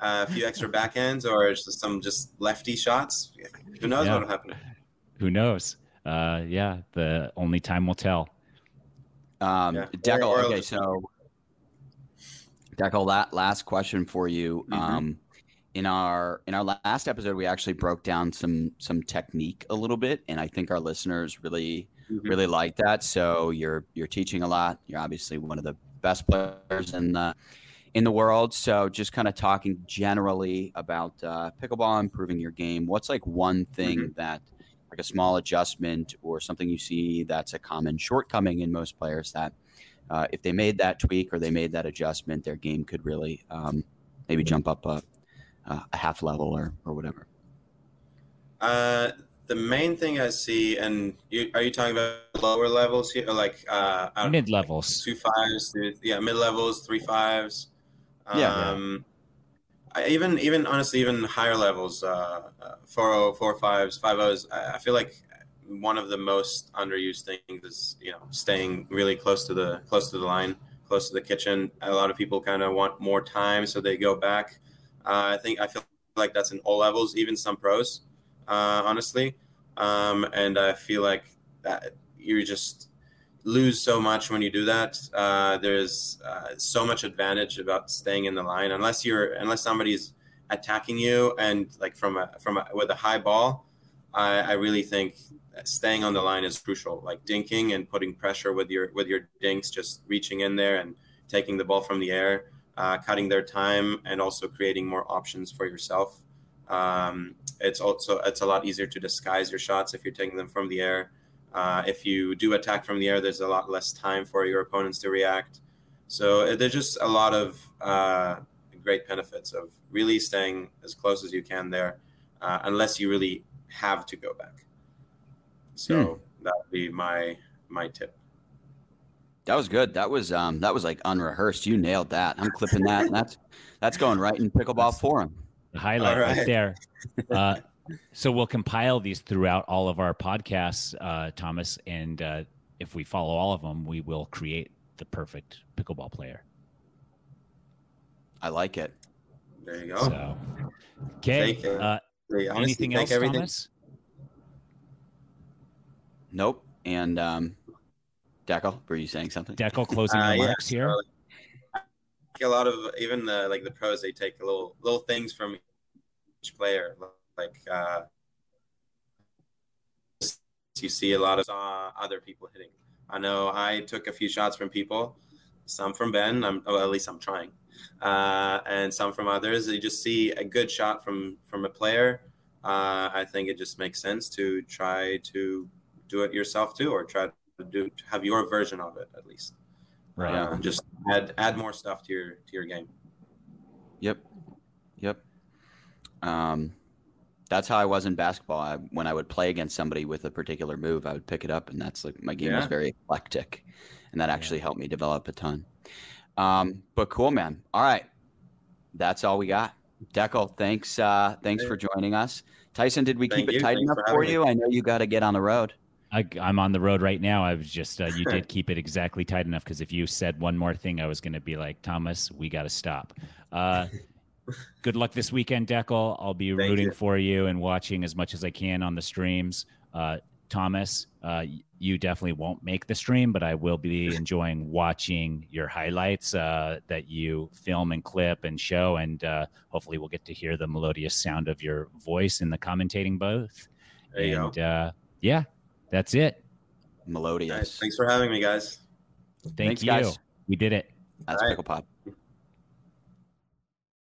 uh, a few extra backhands or just some just lefty shots. Who knows Yeah. what'll happen? Who knows? Uh, yeah, the only time will tell. Um, Yeah. Dekel, Or- or okay, so Dekel, that last question for you. Mhm. Um, in our in our last episode, we actually broke down some some technique a little bit, and I think our listeners really Mhm. really like that. So you're you're teaching a lot. You're obviously one of the best players in the in the world. So just kind of talking generally about uh, pickleball, improving your game. What's like one thing that like a small adjustment or something you see that's a common shortcoming in most players that uh, if they made that tweak or they made that adjustment, their game could really um, maybe jump up a, a half level or, or whatever. Uh, the main thing I see, and you, are you talking about lower levels here, or like uh, I don't- Mid levels. two fives, two, yeah, mid levels, three fives. Yeah. Um, I, even even honestly, even higher levels, uh, uh, four oh, four fives, five O's. I, I feel like one of the most underused things is you know staying really close to the close to the line, close to the kitchen. A lot of people kind of want more time, so they go back. Uh, I think I feel like that's in all levels, even some pros, uh, honestly. Um, and I feel like that you just lose so much when you do that. Uh, there's uh, so much advantage about staying in the line, unless you're unless somebody's attacking you and like from a from a, with a high ball, I, I really think staying on the line is crucial. Like dinking and putting pressure with your with your dinks, just reaching in there and taking the ball from the air, uh, cutting their time, and also creating more options for yourself. Um, it's also it's a lot easier to disguise your shots if you're taking them from the air. Uh, if you do attack from the air, there's a lot less time for your opponents to react. So uh, there's just a lot of uh, great benefits of really staying as close as you can there, uh, unless you really have to go back. So hmm. that would be my my tip. That was good. That was um that was like unrehearsed. You nailed that. I'm clipping that. that's that's going right in pickleball forum. The highlight right. right. there. [LAUGHS] Uh, so we'll compile these throughout all of our podcasts, uh, Thomas, and uh, if we follow all of them, we will create the perfect pickleball player. I like it. There you go. So, okay. Uh, anything else, everything. Thomas? Nope. And um, Dekel, were you saying something? Dekel closing uh, remarks yeah, here. A lot of even the like the pros, they take little little things from each player. Like uh, you see a lot of uh, other people hitting. I know I took a few shots from people, some from Ben. I'm well, at least I'm trying, uh, and some from others. You just see a good shot from from a player. Uh, I think it just makes sense to try to do it yourself too, or try to do to have your version of it at least. Right. Uh, just add add more stuff to your to your game. Yep. Yep. Um, that's how I was in basketball. I, when I would play against somebody with a particular move, I would pick it up, and that's like my game yeah. was very eclectic, and that actually yeah. helped me develop a ton. Um, but cool, man. All right, that's all we got. Dekel, thanks. Uh, thanks for joining us. Tyson, did we Thank keep you. it tight thanks enough for, for you? Me. I know you got to get on the road. I, am on the road right now. I was just, uh, you did [LAUGHS] keep it exactly tight enough because if you said one more thing, I was going to be like, Thomas, we got to stop. Uh, good luck this weekend, Dekel. I'll be Thank rooting you. for you and watching as much as I can on the streams. Uh, Thomas, uh, you definitely won't make the stream, but I will be [LAUGHS] enjoying watching your highlights uh, that you film and clip and show. And uh, hopefully, we'll get to hear the melodious sound of your voice in the commentating booth. There you and, go. Uh, yeah, that's it. Melodious. Thanks for having me, guys. Thank Thanks, you. Guys. We did it. That's right. Pickle Pod.